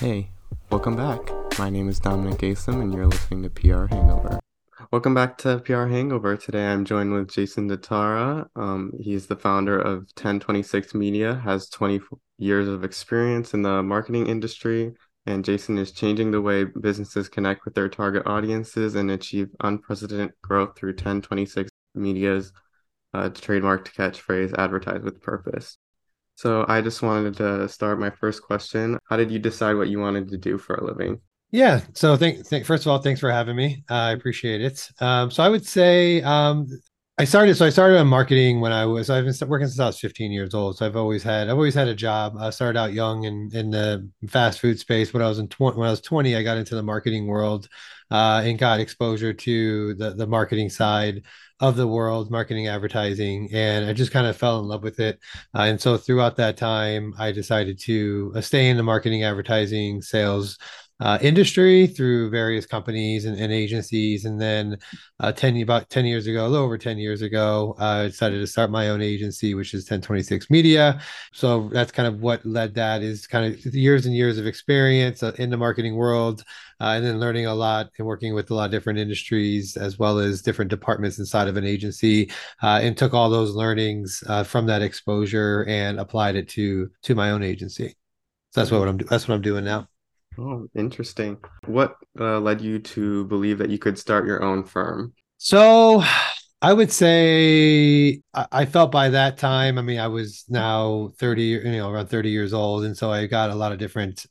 Hey, welcome back. My name is Dominic Asim, and you're listening to PR Hangover. Welcome back to PR Hangover. Today I'm joined with Jason Zotara. Um, he's the founder of 1026 Media, has 20 years of experience in the marketing industry, and Jason is changing the way businesses connect with their target audiences and achieve unprecedented growth through 1026 Media's uh, trademarked catchphrase, advertise with purpose. So I just wanted to start my first question. How did you decide what you wanted to do for a living? Yeah. So thank, thank first of all, thanks for having me. Uh, I appreciate it. Um, so I would say um, I started. So I started in marketing when I was. I've been working since I was 15 years old. So I've always had. I've always had a job. I started out young in in the fast food space. When I was in 20, when I was 20, I got into the marketing world uh, and got exposure to the the marketing side of the world, marketing, advertising, and I just kind of fell in love with it. Uh, and so throughout that time, I decided to uh, stay in the marketing, advertising, sales uh, industry through various companies and, and agencies. And then uh, 10, about 10 years ago, a little over 10 years ago, I decided to start my own agency, which is 1026 Media. So that's kind of what led that is kind of years and years of experience uh, in the marketing world. Uh, and then learning a lot and working with a lot of different industries as well as different departments inside of an agency uh, and took all those learnings uh, from that exposure and applied it to to my own agency so that's what i'm that's what i'm doing now Oh, interesting. What uh, led you to believe that you could start your own firm? So I would say I felt by that time, I mean, I was now 30, you know, around 30 years old. And so I got a lot of different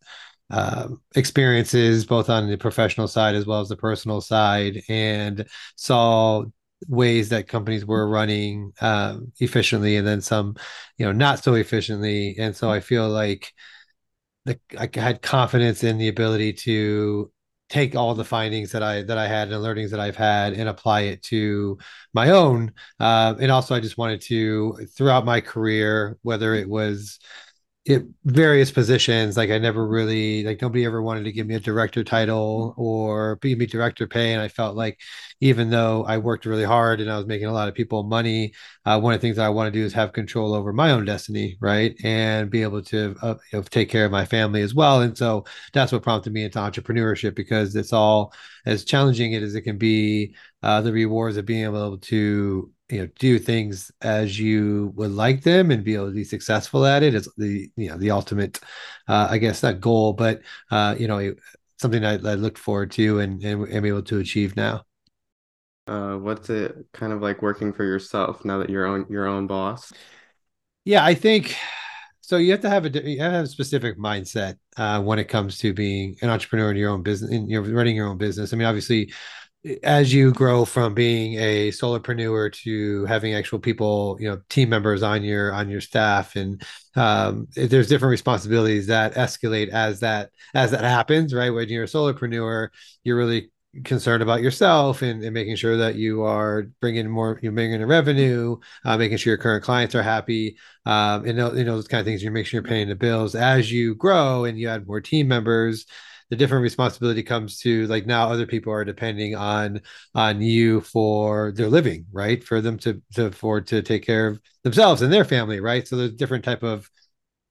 uh, experiences, both on the professional side as well as the personal side, and saw ways that companies were running um, efficiently and then some, you know, not so efficiently. And so I feel like, the, I had confidence in the ability to take all the findings that I that I had and learnings that I've had and apply it to my own. Uh, and also, I just wanted to throughout my career, whether it was it, various positions. Like I never really like nobody ever wanted to give me a director title or give me director pay, and I felt like even though I worked really hard and I was making a lot of people money, uh, one of the things I want to do is have control over my own destiny, right, and be able to uh, you know, take care of my family as well. And so that's what prompted me into entrepreneurship because it's all as challenging it as it can be. Uh, the rewards of being able to you know do things as you would like them and be able to be successful at it is the you know the ultimate uh, i guess not goal. But uh, you know something I, I looked forward to and, and am able to achieve now. Uh, what's it kind of like working for yourself now that you're on your own boss? Yeah i think so you have to have a you have, have a specific mindset uh, when it comes to being an entrepreneur in your own business in your running your own business. I mean obviously as you grow from being a solopreneur to having actual people you know team members on your on your staff and um, there's different responsibilities that escalate as that as that happens right? When you're a solopreneur you're really concerned about yourself and, and making sure that you are bringing more you're bringing in revenue uh, making sure your current clients are happy um, and you know those kind of things you make sure you're paying the bills. As you grow and you add more team members the different responsibility comes to like now other people are depending on on you for their living right? For them to to afford to take care of themselves and their family right? So there's different type of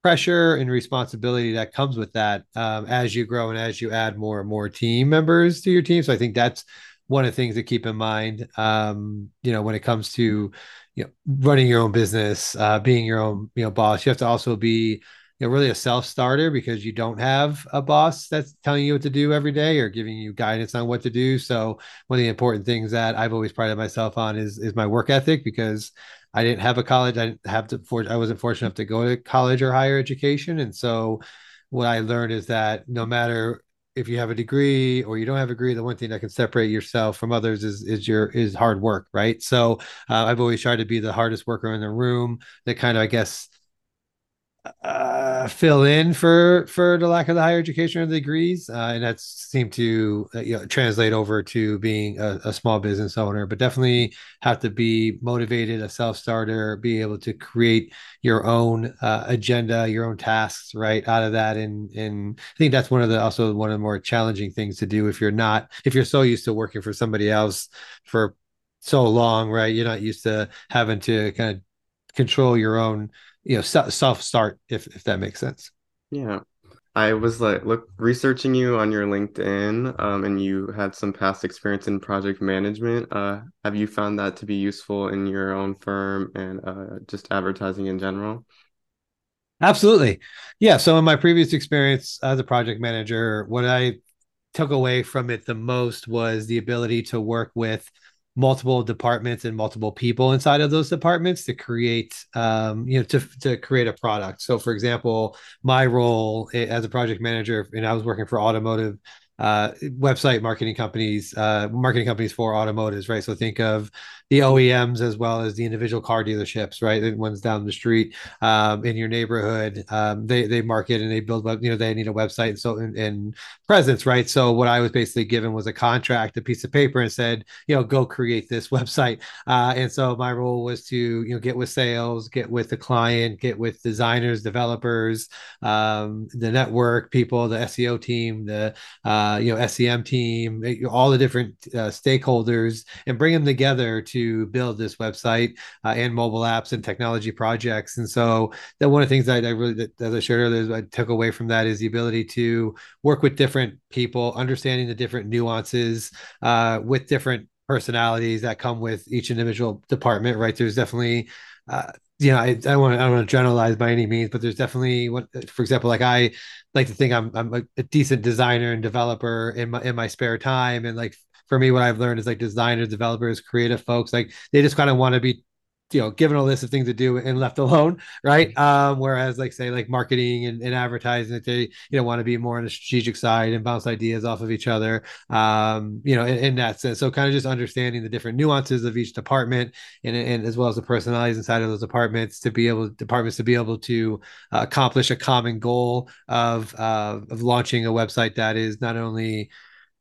pressure and responsibility that comes with that um, as you grow and as you add more and more team members to your team. So i think that's one of the things to keep in mind um, you know when it comes to you know running your own business uh, being your own you know boss. You have to also be you know, really a self starter because you don't have a boss that's telling you what to do every day or giving you guidance on what to do. So one of the important things that I've always prided myself on is is my work ethic because I didn't have a college. I didn't have to. For, I wasn't fortunate enough to go to college or higher education, and so what I learned is that no matter if you have a degree or you don't have a degree, the one thing that can separate yourself from others is is your is hard work, right? So uh, I've always tried to be the hardest worker in the room. That kind of, I guess, uh, fill in for for the lack of the higher education or the degrees, uh, and that seemed to uh, you know, translate over to being a, a, small business owner. But definitely have to be motivated, a self starter, be able to create your own uh, agenda, your own tasks, right out of that. And and I think that's one of the also one of the more challenging things to do if you're not if you're so used to working for somebody else for so long, right? You're not used to having to kind of control your own you know self start if if that makes sense yeah I was like look researching you on your LinkedIn, um, and you had some past experience in project management. Uh, have you found that to be useful in your own firm and uh, just advertising in general? Absolutely. Yeah. So in my previous experience as a project manager, what I took away from it the most was the ability to work with multiple departments and multiple people inside of those departments to create um, you know to, to create a product so for example my role as a project manager and i was working for automotive uh, website marketing companies, uh, marketing companies for automotives, right? So think of the OEMs as well as the individual car dealerships, right? The ones down the street um, in your neighborhood. Um, they they market and they build you know, they need a website and so and, presence, right? So what I was basically given was a contract, a piece of paper, and said, you know, go create this website. Uh, and so my role was to you know get with sales, get with the client, get with designers, developers, um, the network people, the SEO team, the uh, you know SEM team, all the different uh, stakeholders, and bring them together to to build this website uh, and mobile apps and technology projects. And so that one of the things that I really, that, as I shared earlier, I took away from that is the ability to work with different people, understanding the different nuances uh, with different personalities that come with each individual department. Right? There's definitely uh, you know, I, I don't want to, I don't want to generalize by any means, but there's definitely what, for example, like I like to think I'm I'm a, a, decent designer and developer in my in my spare time, and like for me, what I've learned is like designers, developers, creative folks, like they just kind of want to be you know given a list of things to do and left alone right? Um whereas like say like marketing and, and advertising they you know want to be more on the strategic side and bounce ideas off of each other um you know in, in that sense. So kind of just understanding the different nuances of each department and, and as well as the personalities inside of those departments to be able departments to be able to uh, accomplish a common goal of uh, of launching a website that is not only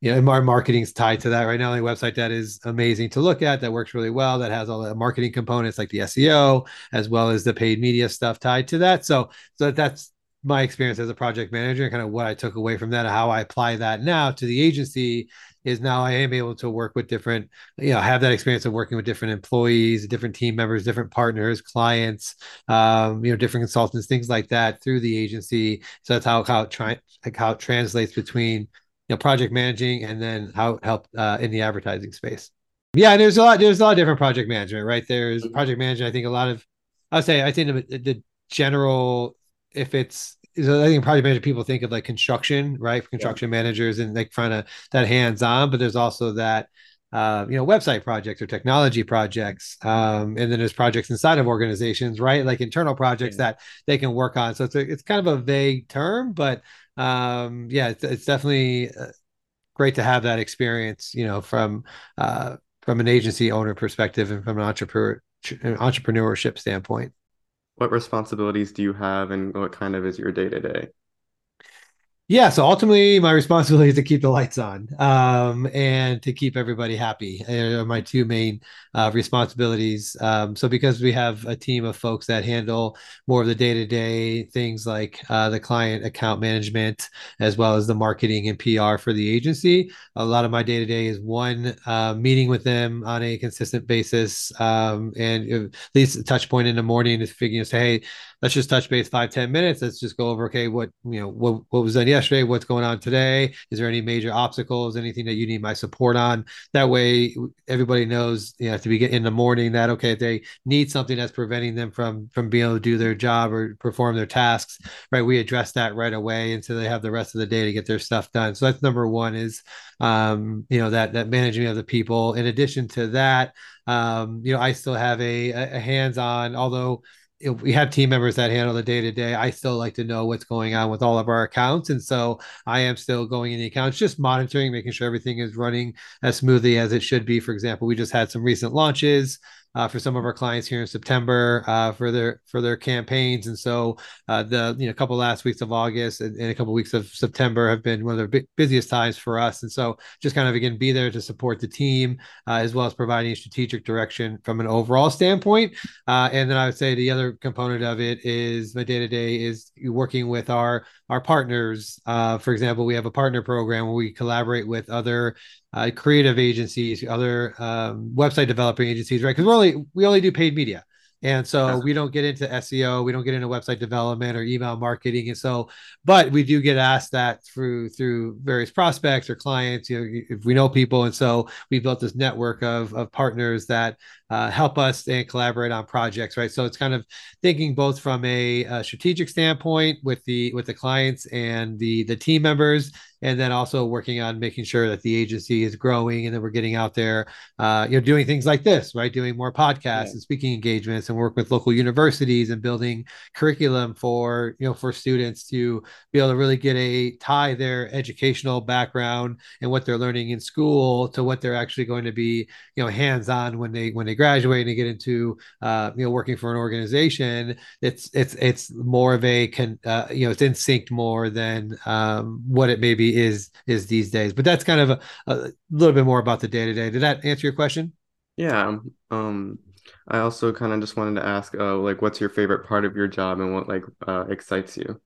you know, our marketing is tied to that right now. The website that is amazing to look at, that works really well, that has all the marketing components like the SEO as well as the paid media stuff tied to that. So, so that's my experience as a project manager and kind of what I took away from that, how I apply that now to the agency is now I am able to work with different, you know, have that experience of working with different employees, different team members, different partners, clients, um, you know, different consultants, things like that through the agency. So that's how how it try like how it translates between you know project managing and then how it helped uh, in the advertising space yeah there's a lot there's a lot of different project management right there's mm-hmm. project management i think a lot of i would say i think the, the general if it's I think project manager people think of like construction, right? Construction yeah. managers and like trying to that hands on, but there's also that uh, you know, website projects or technology projects. Um, and then there's projects inside of organizations, right? Like internal projects yeah. that they can work on. So it's a, it's kind of a vague term, but um, yeah, it's, it's definitely uh, great to have that experience, you know, from uh, from an agency owner perspective and from an entrepreneur entrepreneurship standpoint. What responsibilities do you have, and what kind of is your day to day? Yeah so ultimately my responsibility is to keep the lights on um, and to keep everybody happy. Are my two main uh, responsibilities. Um, so because we have a team of folks that handle more of the day-to-day things like uh, the client account management as well as the marketing and pr for the agency a lot of my day-to-day is one uh, meeting with them on a consistent basis um, and at least a touch point in the morning is figuring say hey let's just touch base five ten minutes. Let's just go over okay what you know what, what was done yesterday what's going on today? Is there any major obstacles anything that you need my support on? That way everybody knows you know to be in the morning that okay if they need something that's preventing them from from being able to do their job or perform their tasks right? We address that right away and so they have the rest of the day to get their stuff done. So that's number one is um you know that that managing of the people. In addition to that um you know i still have a, a hands-on although we have team members that handle the day to day, I still like to know what's going on with all of our accounts. And so I am still going in the accounts, just monitoring, making sure everything is running as smoothly as it should be. For example, we just had some recent launches uh, for some of our clients here in September uh, for their for their campaigns. And so uh, the you know a couple last weeks of August and, and, a couple weeks of September have been one of the busiest times for us. And so just kind of again be there to support the team uh, as well as providing strategic direction from an overall standpoint. Uh, and then I would say the other component of it is my day to day is working with our our partners. Uh, for example, we have a partner program where we collaborate with other uh, creative agencies, other um, website developing agencies, right? Because we only we only do paid media. And so we don't get into SEO, we don't get into website development or email marketing. And so, but we do get asked that through through various prospects or clients, you know, if we know people. And so we built this network of, of partners that uh, help us and collaborate on projects, right? So it's kind of thinking both from a, a strategic standpoint with the with the clients and the the team members, and then also working on making sure that the agency is growing and that we're getting out there, uh, you know, doing things like this, right? Doing more podcasts yeah. and speaking engagements and work with local universities and building curriculum for, you know, for students to be able to really get a tie their educational background and what they're learning in school to what they're actually going to be, you know, hands on when they when they graduate and they get into, uh, you know, working for an organization. It's it's it's more of a can, uh, you know, it's in sync more than um, what it maybe is is these days. But that's kind of a, a little bit more about the day to day. Did that answer your question? Yeah. Um, I also kind of just wanted to ask, uh, like, what's your favorite part of your job and what like uh, excites you?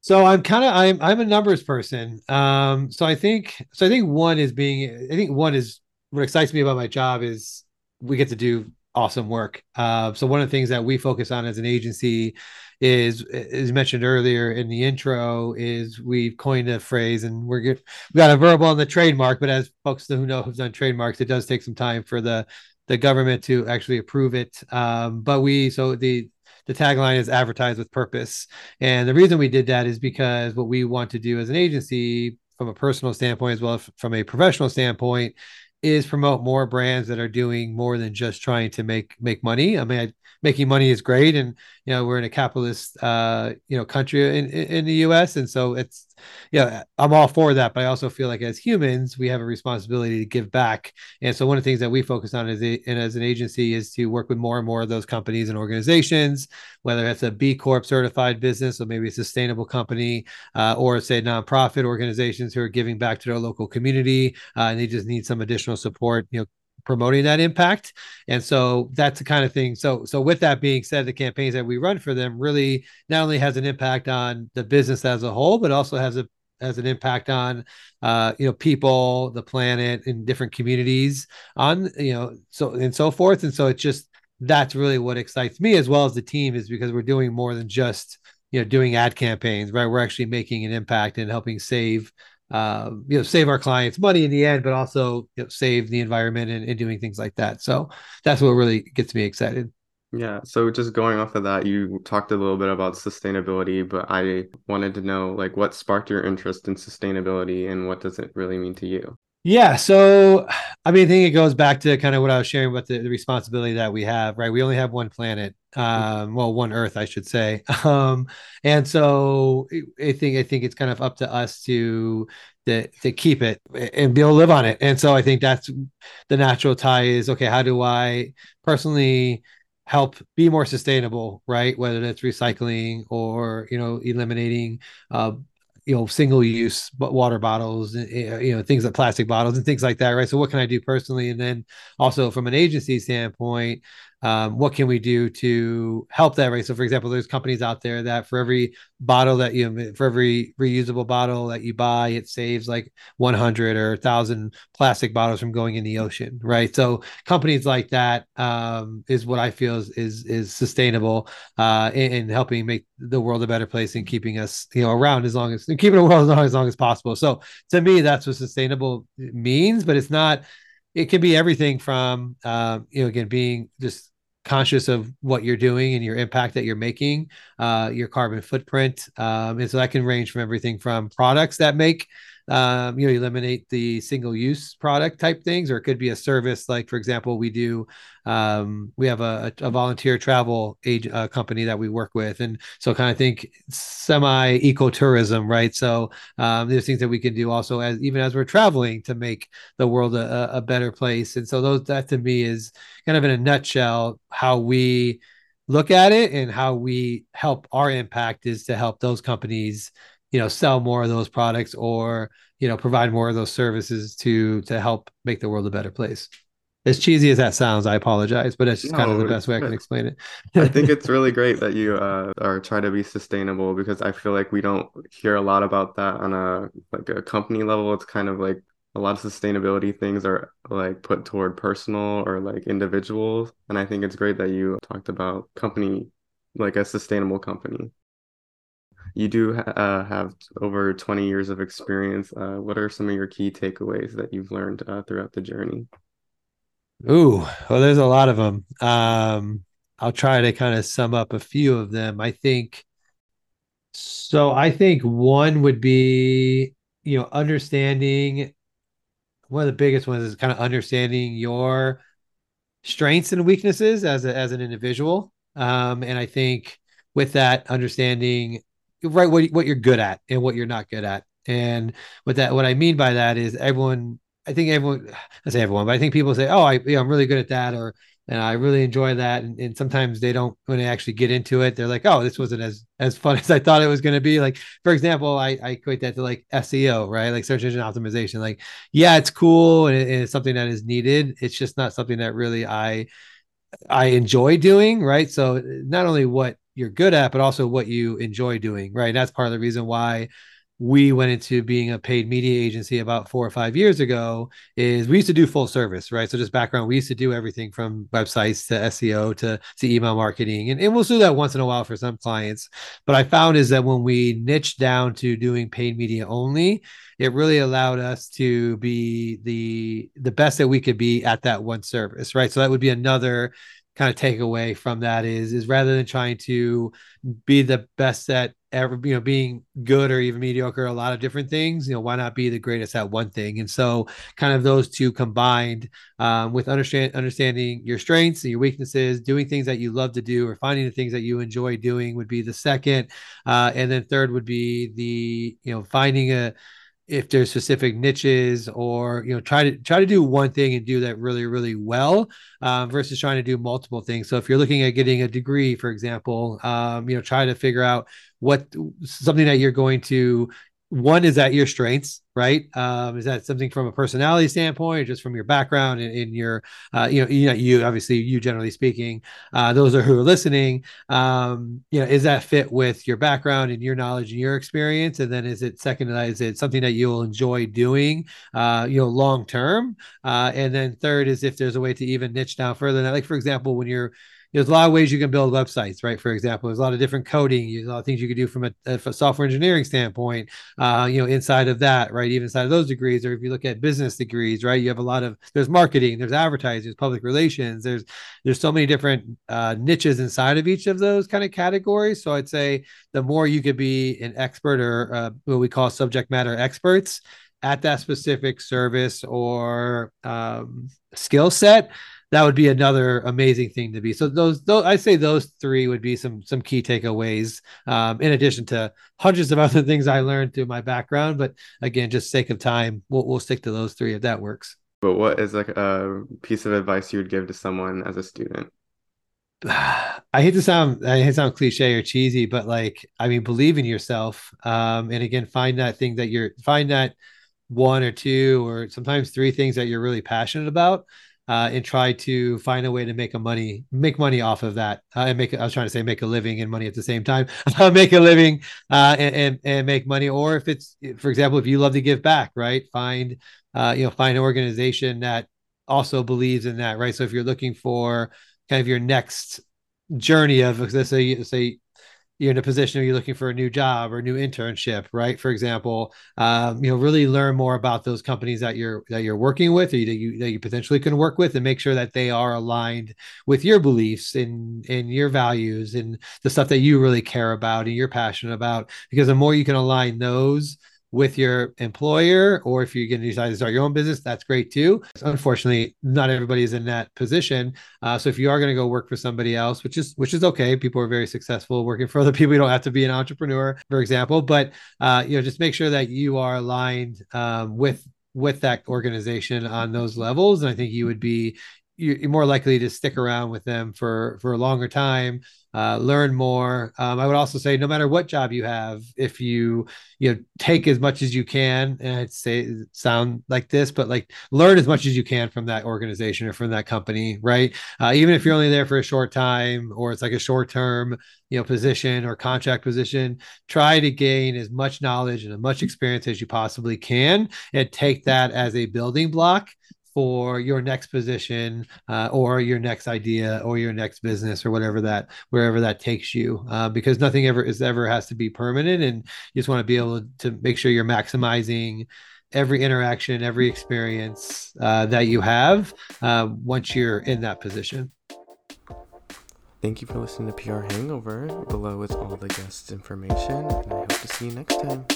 So I'm kind of I'm I'm a numbers person. Um, so I think so I think one is being I think one is what excites me about my job is we get to do awesome work. Uh, so one of the things that we focus on as an agency is, as mentioned earlier in the intro, is we've coined a phrase and we're good. We got a verbal on the trademark, but as folks who know who've done trademarks, it does take some time for the the government to actually approve it. Um, but we so the the tagline is advertise with purpose, and the reason we did that is because what we want to do as an agency from a personal standpoint as well as from a professional standpoint is promote more brands that are doing more than just trying to make make money. I mean, I, making money is great, and you know we're in a capitalist uh, you know country in in the U.S. and so it's yeah I'm all for that, but I also feel like as humans we have a responsibility to give back, and so one of the things that we focus on as a, and as an agency is to work with more and more of those companies and organizations, whether it's a B Corp certified business or maybe a sustainable company uh, or say nonprofit organizations who are giving back to their local community uh, and they just need some additional support, you know promoting that impact. And so that's the kind of thing. So so with that being said the campaigns that we run for them really not only has an impact on the business as a whole but also has a has an impact on uh you know people the planet in different communities on you know so and so forth. And so it's just that's really what excites me as well as the team is because we're doing more than just you know doing ad campaigns right? We're actually making an impact and helping save uh, you know save our clients money in the end, but also you know, save the environment and, and doing things like that. So that's what really gets me excited. Yeah, so just going off of that, you talked a little bit about sustainability, but I wanted to know like what sparked your interest in sustainability and what does it really mean to you? Yeah, so I mean, I think it goes back to kind of what I was sharing about the, the responsibility that we have, right? We only have one planet, um, well, one Earth, I should say, um, and so I think I think it's kind of up to us to to to keep it and be able to live on it. And so I think that's the natural tie is okay. How do I personally help be more sustainable, right? Whether that's recycling or you know eliminating uh, you know single use water bottles eh, eh, you know things like plastic bottles and things like that right so what can i do personally and then also from an agency standpoint um, what can we do to help that right? So for example there's companies out there that for every bottle that you for every reusable bottle that you buy it saves like 100 or 1000 plastic bottles from going in the ocean right? So companies like that um, is what i feel is is, is sustainable uh, in, in, helping make the world a better place and keeping us you know around as long as keeping the world as long, as long as possible. So to me that's what sustainable means but it's not it can be everything from um, you know again being just conscious of what you're doing and your impact that you're making uh, your carbon footprint um, and so that can range from everything from products that make um, you know eliminate the single use product type things or it could be a service like for example we do um, we have a, a volunteer travel age uh, company that we work with and so kind of think semi ecotourism right? So um, there's things that we can do also as even as we're traveling to make the world a, a better place and so those that to me is kind of in a nutshell how we look at it and how we help our impact is to help those companies you know sell more of those products or you know provide more of those services to to help make the world a better place as cheesy as that sounds i apologize but it's just no, kind of the best way i can explain it i think it's really great that you uh, are trying to be sustainable because i feel like we don't hear a lot about that on a like a company level it's kind of like a lot of sustainability things are like put toward personal or like individuals. And I think it's great that you talked about company, like a sustainable company. You do uh, have over 20 years of experience. Uh, what are some of your key takeaways that you've learned uh, throughout the journey? Ooh, well, there's a lot of them. Um, I'll try to kind of sum up a few of them. I think so. I think one would be, you know, understanding one of the biggest ones is kind of understanding your strengths and weaknesses as a, as an individual. Um, and I think with that understanding, right, what what you're good at and what you're not good at. And what that what I mean by that is everyone I think everyone, I say everyone, but I think people say, "Oh, I, you know, I'm really good at that," or and I really enjoy that. And, and, sometimes they don't when they actually get into it, they're like, "Oh, this wasn't as as fun as I thought it was going to be." Like, for example, I, I equate that to like SEO, right? Like search engine optimization. Like, yeah, it's cool and, it, and it's something that is needed. It's just not something that really I I enjoy doing, right? So not only what you're good at, but also what you enjoy doing, right? And that's part of the reason why we went into being a paid media agency about four or five years ago is we used to do full service, right? So just background, we used to do everything from websites to SEO to, to email marketing. And, and we'll do that once in a while for some clients. But I found is that when we niched down to doing paid media only, it really allowed us to be the the best that we could be at that one service, right? So that would be another kind of take away from that is is rather than trying to be the best at ever you know being good or even mediocre a lot of different things you know why not be the greatest at one thing? And so kind of those two combined um, with understand understanding your strengths and your weaknesses doing things that you love to do or finding the things that you enjoy doing would be the second uh, and then third would be the you know finding a if there's specific niches or you know try to try to do one thing and do that really really well um, versus trying to do multiple things. So if you're looking at getting a degree for example um, you know try to figure out what something that you're going to one is that your strengths right? Um, is that something from a personality standpoint or just from your background in, in your uh, you know you know you obviously you generally speaking uh, those are who are listening. Um, you know is that fit with your background and your knowledge and your experience? And then is it second is it something that you'll enjoy doing uh, you know long term? Uh, and then third is if there's a way to even niche down further like for example when you're there's a lot of ways you can build websites, right? For example, there's a lot of different coding, a lot of things you could do from a, a software engineering standpoint, uh, you know, inside of that, right? Even inside of those degrees, or if you look at business degrees, right? You have a lot of there's marketing, there's advertising, there's public relations, there's there's so many different uh, niches inside of each of those kind of categories. So I'd say the more you could be an expert or uh, what we call subject matter experts at that specific service or um, skill set that would be another amazing thing to be. So those, those I say those three would be some some key takeaways. Um, in addition to hundreds of other things I learned through my background, but again, just sake of time, we'll we'll stick to those three if that works. But what is like a piece of advice you would give to someone as a student? I hate to sound I hate to sound cliche or cheesy, but like I mean, believe in yourself. Um, and again, find that thing that you're find that one or two or sometimes three things that you're really passionate about uh, and try to find a way to make a money, make money off of that, uh, and make. I was trying to say make a living and money at the same time. make a living uh, and, and, and make money, or if it's, for example, if you love to give back, right? Find, uh, you know, find an organization that also believes in that, right? So if you're looking for kind of your next journey of let's say say you're in a position where you're looking for a new job or a new internship, right? For example, um, you know, really learn more about those companies that you're that you're working with, or that you that you potentially can work with, and make sure that they are aligned with your beliefs and and your values and the stuff that you really care about and you're passionate about. Because the more you can align those with your employer or if you're going to decide to start your own business that's great too. Unfortunately not everybody is in that position. Uh, so if you are going to go work for somebody else which is which is okay people are very successful working for other people you don't have to be an entrepreneur for example but uh, you know just make sure that you are aligned um, with with that organization on those levels and i think you would be you're more likely to stick around with them for for a longer time uh, learn more. Um, i would also say no matter what job you have if you you know take as much as you can and i'd say sound like this but like learn as much as you can from that organization or from that company right? Uh, even if you're only there for a short time or it's like a short term you know position or contract position try to gain as much knowledge and as much experience as you possibly can and take that as a building block for your next position uh, or your next idea or your next business or whatever that wherever that takes you uh, because nothing ever is ever has to be permanent and you just want to be able to make sure you're maximizing every interaction every experience uh, that you have uh, once you're in that position Thank you for listening to PR Hangover. Below is all the guests' information, and I hope to see you next time.